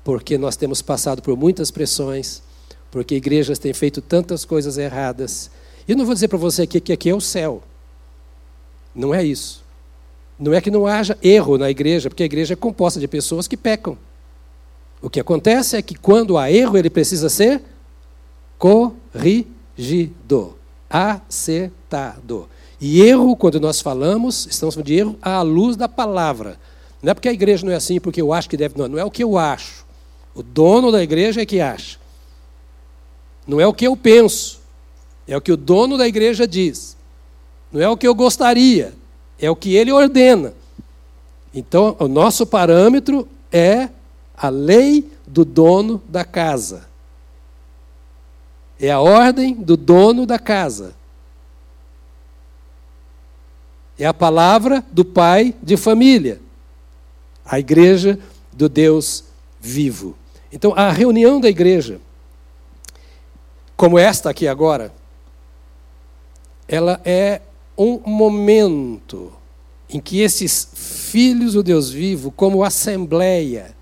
porque nós temos passado por muitas pressões, porque igrejas têm feito tantas coisas erradas. E não vou dizer para você aqui que aqui é o céu. Não é isso. Não é que não haja erro na igreja, porque a igreja é composta de pessoas que pecam. O que acontece é que quando há erro, ele precisa ser corrigido acertado. E erro, quando nós falamos, estamos falando de erro à luz da palavra. Não é porque a igreja não é assim, porque eu acho que deve. Não, não é o que eu acho. O dono da igreja é que acha. Não é o que eu penso. É o que o dono da igreja diz. Não é o que eu gostaria. É o que ele ordena. Então, o nosso parâmetro é a lei do dono da casa. É a ordem do dono da casa. É a palavra do pai de família. A igreja do Deus vivo. Então, a reunião da igreja, como esta aqui agora, ela é um momento em que esses filhos do Deus vivo, como assembleia,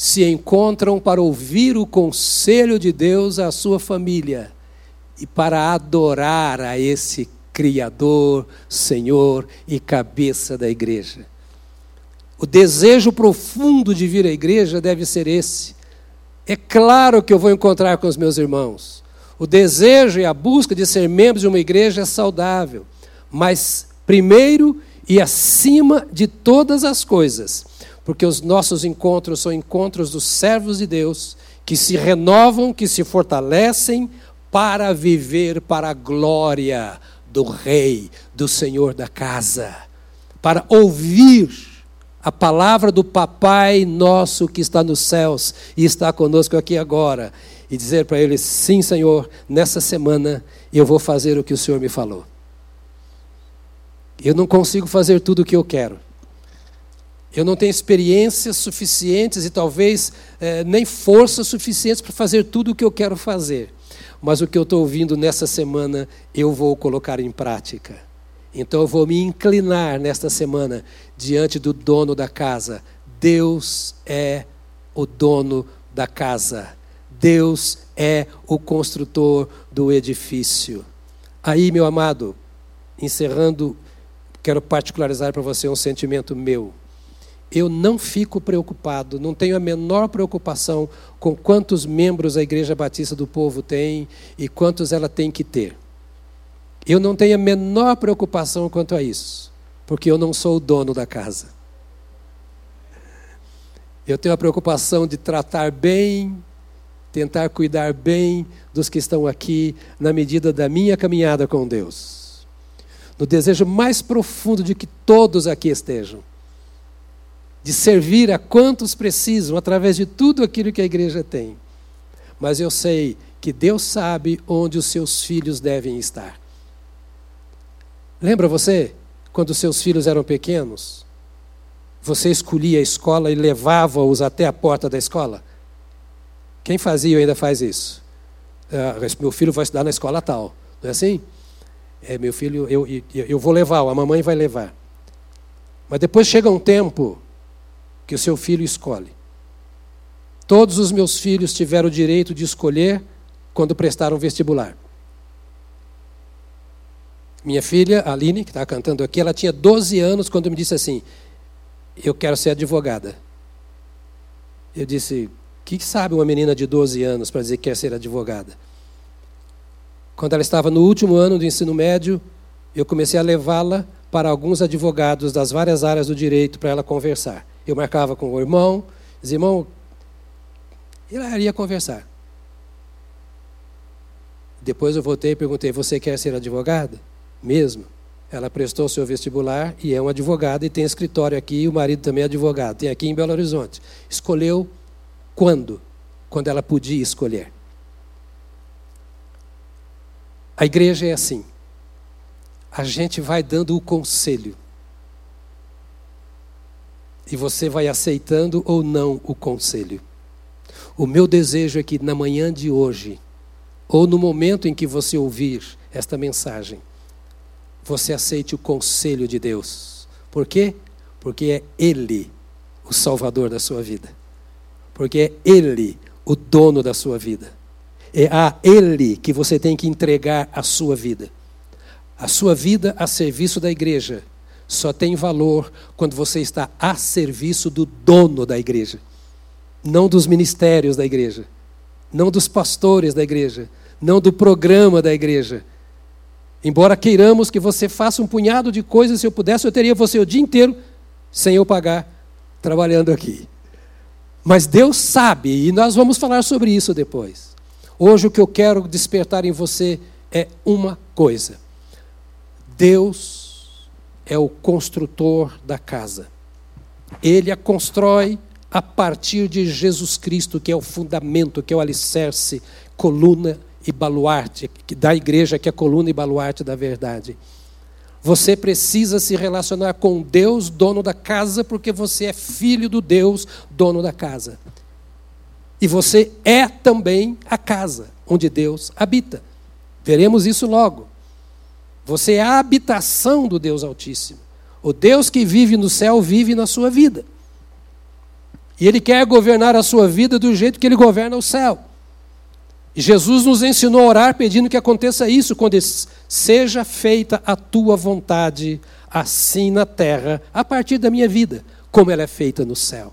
se encontram para ouvir o conselho de Deus à sua família e para adorar a esse Criador, Senhor e cabeça da igreja. O desejo profundo de vir à igreja deve ser esse. É claro que eu vou encontrar com os meus irmãos. O desejo e a busca de ser membros de uma igreja é saudável, mas primeiro e acima de todas as coisas, porque os nossos encontros são encontros dos servos de Deus que se renovam, que se fortalecem para viver para a glória do Rei, do Senhor da casa, para ouvir a palavra do Papai nosso que está nos céus e está conosco aqui agora, e dizer para ele: sim, Senhor, nessa semana eu vou fazer o que o Senhor me falou. Eu não consigo fazer tudo o que eu quero eu não tenho experiências suficientes e talvez é, nem forças suficientes para fazer tudo o que eu quero fazer. Mas o que eu estou ouvindo nessa semana, eu vou colocar em prática. Então eu vou me inclinar nesta semana diante do dono da casa. Deus é o dono da casa. Deus é o construtor do edifício. Aí, meu amado, encerrando, quero particularizar para você um sentimento meu. Eu não fico preocupado, não tenho a menor preocupação com quantos membros a Igreja Batista do Povo tem e quantos ela tem que ter. Eu não tenho a menor preocupação quanto a isso, porque eu não sou o dono da casa. Eu tenho a preocupação de tratar bem, tentar cuidar bem dos que estão aqui, na medida da minha caminhada com Deus. No desejo mais profundo de que todos aqui estejam de servir a quantos precisam através de tudo aquilo que a igreja tem. Mas eu sei que Deus sabe onde os seus filhos devem estar. Lembra você quando seus filhos eram pequenos? Você escolhia a escola e levava-os até a porta da escola? Quem fazia ainda faz isso? Ah, meu filho vai estudar na escola tal, não é assim? É, meu filho, eu, eu, eu vou levar, a mamãe vai levar. Mas depois chega um tempo que o seu filho escolhe. Todos os meus filhos tiveram o direito de escolher quando prestaram vestibular. Minha filha, Aline, que está cantando aqui, ela tinha 12 anos quando me disse assim: Eu quero ser advogada. Eu disse: O que sabe uma menina de 12 anos para dizer que quer ser advogada? Quando ela estava no último ano do ensino médio, eu comecei a levá-la para alguns advogados das várias áreas do direito para ela conversar. Eu marcava com o irmão, dizia, irmão, e ela ia conversar. Depois eu voltei e perguntei, você quer ser advogada? Mesmo. Ela prestou seu vestibular e é uma advogada e tem escritório aqui, e o marido também é advogado, tem aqui em Belo Horizonte. Escolheu quando? Quando ela podia escolher. A igreja é assim. A gente vai dando o conselho e você vai aceitando ou não o conselho. O meu desejo é que na manhã de hoje, ou no momento em que você ouvir esta mensagem, você aceite o conselho de Deus. Por quê? Porque é Ele o Salvador da sua vida. Porque é Ele o dono da sua vida. É a Ele que você tem que entregar a sua vida. A sua vida a serviço da igreja só tem valor quando você está a serviço do dono da igreja, não dos ministérios da igreja, não dos pastores da igreja, não do programa da igreja. Embora queiramos que você faça um punhado de coisas, se eu pudesse, eu teria você o dia inteiro sem eu pagar trabalhando aqui. Mas Deus sabe, e nós vamos falar sobre isso depois. Hoje o que eu quero despertar em você é uma coisa: Deus é o construtor da casa. Ele a constrói a partir de Jesus Cristo, que é o fundamento, que é o alicerce, coluna e baluarte da igreja, que é a coluna e baluarte da verdade. Você precisa se relacionar com Deus, dono da casa, porque você é filho do Deus, dono da casa. E você é também a casa onde Deus habita. Veremos isso logo. Você é a habitação do Deus Altíssimo. O Deus que vive no céu vive na sua vida. E Ele quer governar a sua vida do jeito que Ele governa o céu. E Jesus nos ensinou a orar pedindo que aconteça isso, quando seja feita a tua vontade, assim na terra, a partir da minha vida, como ela é feita no céu.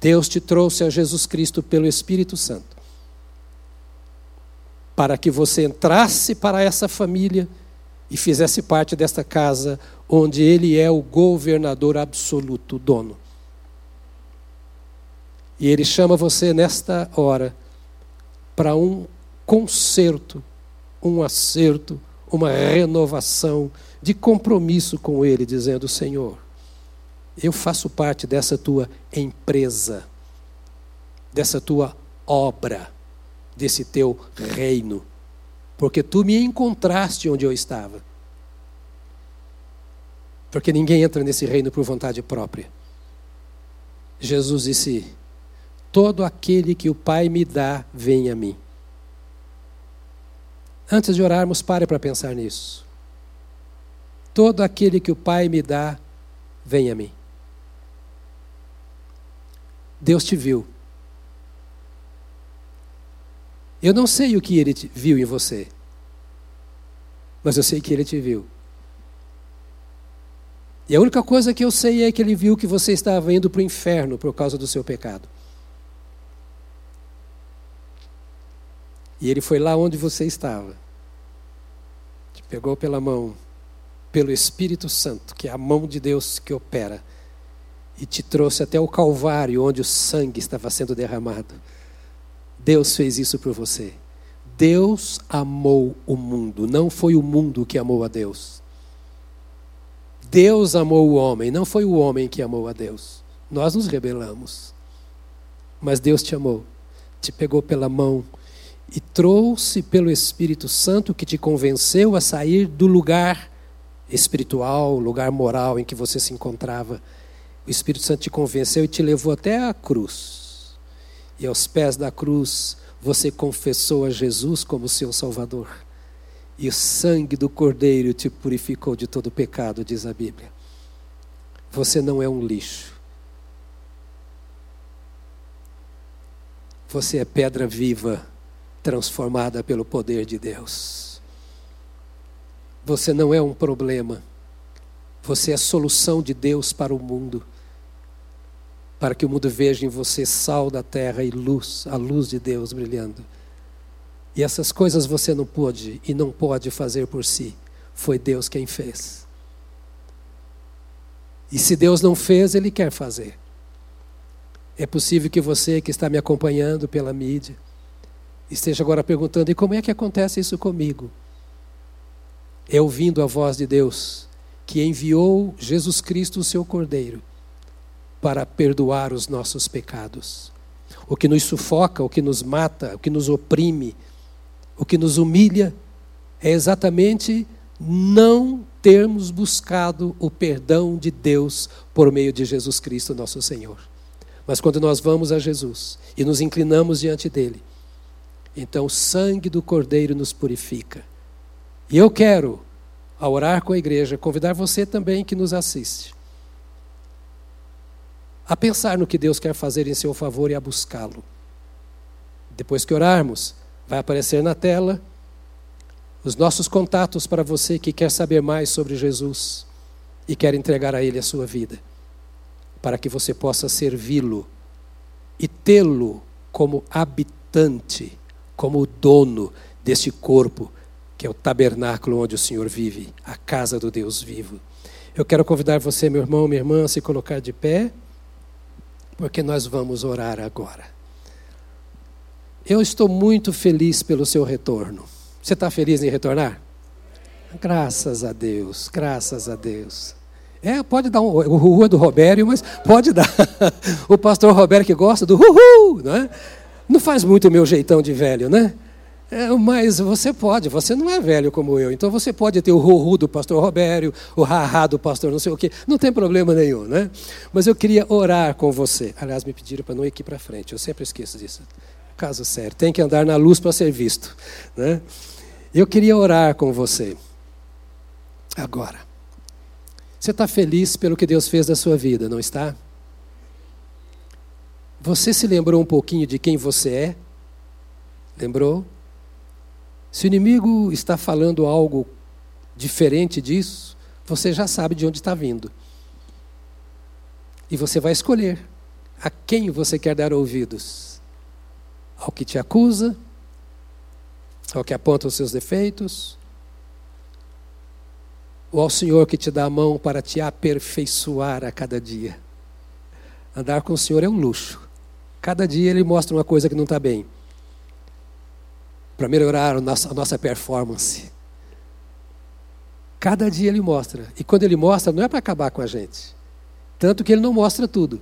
Deus te trouxe a Jesus Cristo pelo Espírito Santo, para que você entrasse para essa família e fizesse parte desta casa onde ele é o governador absoluto, dono. E ele chama você nesta hora para um conserto, um acerto, uma renovação de compromisso com ele, dizendo: Senhor, eu faço parte dessa tua empresa, dessa tua obra, desse teu reino porque tu me encontraste onde eu estava. Porque ninguém entra nesse reino por vontade própria. Jesus disse: Todo aquele que o Pai me dá, vem a mim. Antes de orarmos, pare para pensar nisso. Todo aquele que o Pai me dá, vem a mim. Deus te viu. Eu não sei o que ele viu em você, mas eu sei que ele te viu. E a única coisa que eu sei é que ele viu que você estava indo para o inferno por causa do seu pecado. E ele foi lá onde você estava. Te pegou pela mão, pelo Espírito Santo, que é a mão de Deus que opera, e te trouxe até o Calvário, onde o sangue estava sendo derramado. Deus fez isso por você. Deus amou o mundo, não foi o mundo que amou a Deus. Deus amou o homem, não foi o homem que amou a Deus. Nós nos rebelamos. Mas Deus te amou, te pegou pela mão e trouxe pelo Espírito Santo que te convenceu a sair do lugar espiritual, lugar moral em que você se encontrava. O Espírito Santo te convenceu e te levou até a cruz. E aos pés da cruz você confessou a Jesus como seu Salvador e o sangue do Cordeiro te purificou de todo pecado, diz a Bíblia. Você não é um lixo. Você é pedra viva, transformada pelo poder de Deus. Você não é um problema. Você é a solução de Deus para o mundo. Para que o mundo veja em você sal da terra e luz, a luz de Deus brilhando. E essas coisas você não pôde e não pode fazer por si. Foi Deus quem fez. E se Deus não fez, Ele quer fazer. É possível que você que está me acompanhando pela mídia esteja agora perguntando: e como é que acontece isso comigo? É ouvindo a voz de Deus que enviou Jesus Cristo, o seu Cordeiro, para perdoar os nossos pecados. O que nos sufoca, o que nos mata, o que nos oprime, o que nos humilha é exatamente não termos buscado o perdão de Deus por meio de Jesus Cristo, nosso Senhor. Mas quando nós vamos a Jesus e nos inclinamos diante dele, então o sangue do Cordeiro nos purifica. E eu quero, ao orar com a igreja, convidar você também que nos assiste a pensar no que Deus quer fazer em seu favor e a buscá-lo. Depois que orarmos, Vai aparecer na tela os nossos contatos para você que quer saber mais sobre Jesus e quer entregar a Ele a sua vida, para que você possa servi-lo e tê-lo como habitante, como dono deste corpo que é o tabernáculo onde o Senhor vive, a casa do Deus vivo. Eu quero convidar você, meu irmão, minha irmã, a se colocar de pé, porque nós vamos orar agora. Eu estou muito feliz pelo seu retorno. Você está feliz em retornar? Graças a Deus, graças a Deus. É, pode dar um, o rua do Robério, mas pode dar. o pastor Robério que gosta do uhul, é? Não faz muito o meu jeitão de velho, né? É, mas você pode, você não é velho como eu, então você pode ter o ruhu do pastor Robério, o haha do pastor não sei o quê, não tem problema nenhum, né? Mas eu queria orar com você. Aliás, me pediram para não ir aqui para frente, eu sempre esqueço disso caso sério, tem que andar na luz para ser visto. Né? Eu queria orar com você. Agora. Você está feliz pelo que Deus fez da sua vida, não está? Você se lembrou um pouquinho de quem você é? Lembrou? Se o inimigo está falando algo diferente disso, você já sabe de onde está vindo. E você vai escolher a quem você quer dar ouvidos ao que te acusa, ao que aponta os seus defeitos, ou ao Senhor que te dá a mão para te aperfeiçoar a cada dia. Andar com o Senhor é um luxo. Cada dia Ele mostra uma coisa que não está bem, para melhorar a nossa, performance. Cada dia Ele mostra. E quando Ele mostra, não é para acabar com a gente. Tanto que Ele não mostra tudo,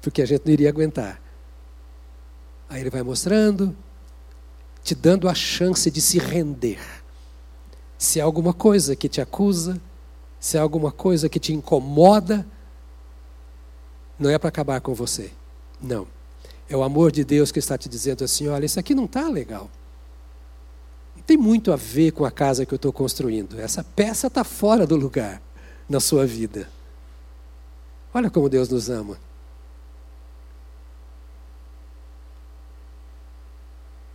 porque a gente não iria aguentar. Aí ele vai mostrando, te dando a chance de se render. Se há alguma coisa que te acusa, se há alguma coisa que te incomoda, não é para acabar com você. Não. É o amor de Deus que está te dizendo assim: olha, isso aqui não está legal. Não tem muito a ver com a casa que eu estou construindo. Essa peça está fora do lugar na sua vida. Olha como Deus nos ama.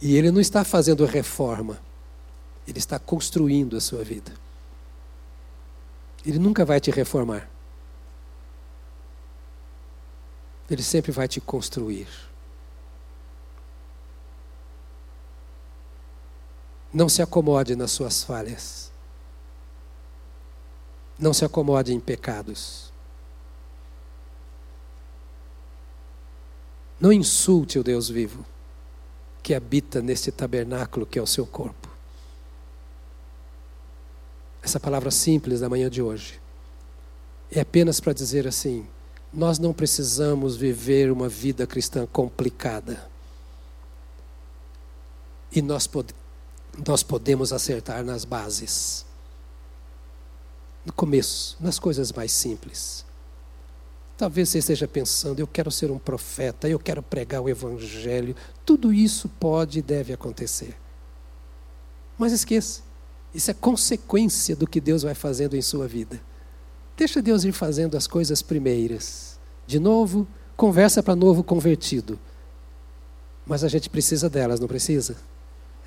E ele não está fazendo reforma, ele está construindo a sua vida. Ele nunca vai te reformar. Ele sempre vai te construir. Não se acomode nas suas falhas. Não se acomode em pecados. Não insulte o Deus vivo que habita neste tabernáculo que é o seu corpo. Essa palavra simples da manhã de hoje é apenas para dizer assim: nós não precisamos viver uma vida cristã complicada. E nós, pod nós podemos acertar nas bases. No começo, nas coisas mais simples. Talvez você esteja pensando, eu quero ser um profeta, eu quero pregar o evangelho. Tudo isso pode e deve acontecer. Mas esqueça, isso é consequência do que Deus vai fazendo em sua vida. Deixa Deus ir fazendo as coisas primeiras. De novo, conversa para novo convertido. Mas a gente precisa delas, não precisa?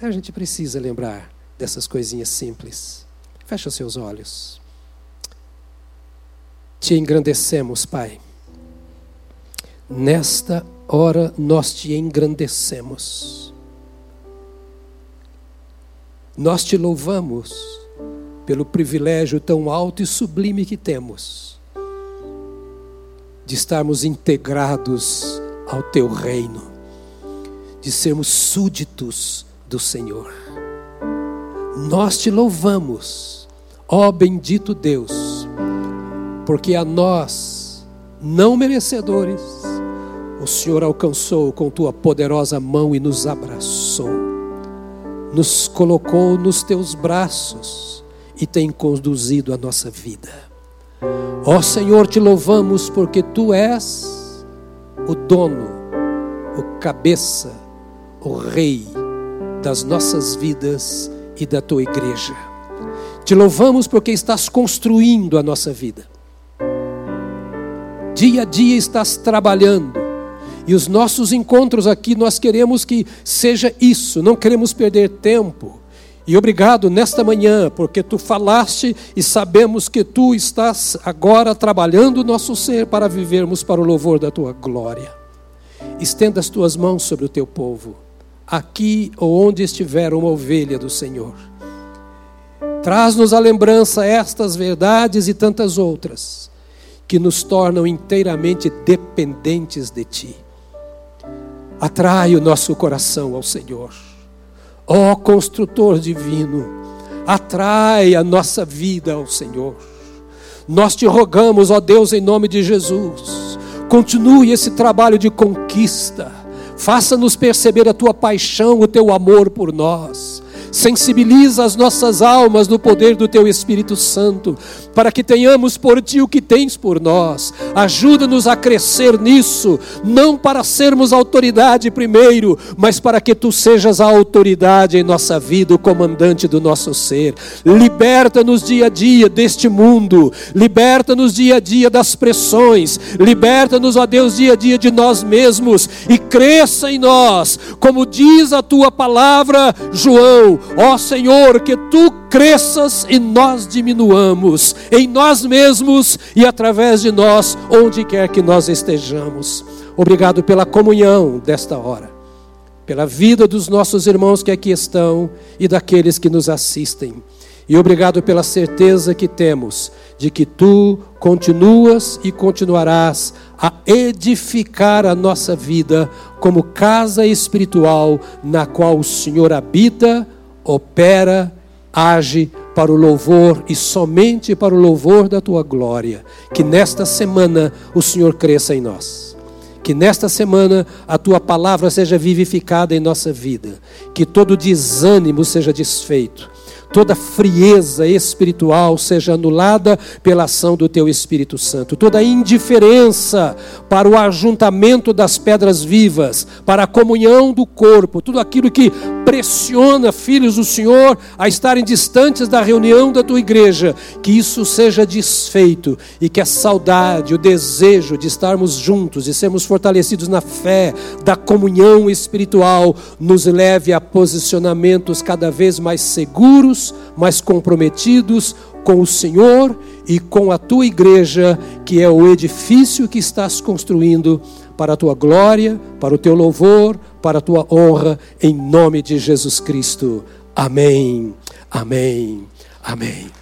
A gente precisa lembrar dessas coisinhas simples. Fecha os seus olhos te engrandecemos, Pai. Nesta hora nós te engrandecemos. Nós te louvamos pelo privilégio tão alto e sublime que temos de estarmos integrados ao teu reino, de sermos súditos do Senhor. Nós te louvamos, ó bendito Deus porque a nós, não merecedores, o Senhor alcançou com tua poderosa mão e nos abraçou, nos colocou nos teus braços e tem conduzido a nossa vida. Ó Senhor, te louvamos porque tu és o dono, o cabeça, o rei das nossas vidas e da tua igreja. Te louvamos porque estás construindo a nossa vida dia a dia estás trabalhando. E os nossos encontros aqui, nós queremos que seja isso, não queremos perder tempo. E obrigado nesta manhã, porque tu falaste e sabemos que tu estás agora trabalhando o nosso ser para vivermos para o louvor da tua glória. Estenda as tuas mãos sobre o teu povo, aqui ou onde estiver uma ovelha do Senhor. Traz-nos a lembrança estas verdades e tantas outras que nos tornam inteiramente dependentes de Ti. Atrai o nosso coração ao Senhor. Ó oh, construtor divino, atrai a nossa vida ao Senhor. Nós te rogamos, ó Deus, em nome de Jesus, continue esse trabalho de conquista. Faça-nos perceber a tua paixão, o teu amor por nós sensibiliza as nossas almas no poder do Teu Espírito Santo, para que tenhamos por Ti o que tens por nós. Ajuda-nos a crescer nisso, não para sermos autoridade primeiro, mas para que Tu sejas a autoridade em nossa vida, o comandante do nosso ser. Liberta-nos dia a dia deste mundo, liberta-nos dia a dia das pressões, liberta-nos, ó Deus, dia a dia de nós mesmos e cresça em nós, como diz a Tua palavra, João Ó Senhor, que tu cresças e nós diminuamos em nós mesmos e através de nós, onde quer que nós estejamos. Obrigado pela comunhão desta hora, pela vida dos nossos irmãos que aqui estão e daqueles que nos assistem. E obrigado pela certeza que temos de que tu continuas e continuarás a edificar a nossa vida como casa espiritual na qual o Senhor habita opera, age para o louvor e somente para o louvor da tua glória. Que nesta semana o Senhor cresça em nós. Que nesta semana a tua palavra seja vivificada em nossa vida. Que todo desânimo seja desfeito toda frieza espiritual seja anulada pela ação do teu Espírito Santo, toda indiferença para o ajuntamento das pedras vivas, para a comunhão do corpo, tudo aquilo que pressiona filhos do Senhor a estarem distantes da reunião da tua igreja, que isso seja desfeito e que a saudade, o desejo de estarmos juntos e sermos fortalecidos na fé, da comunhão espiritual, nos leve a posicionamentos cada vez mais seguros, mais comprometidos com o Senhor e com a tua igreja, que é o edifício que estás construindo para a tua glória, para o teu louvor, para a tua honra, em nome de Jesus Cristo. Amém, amém, amém.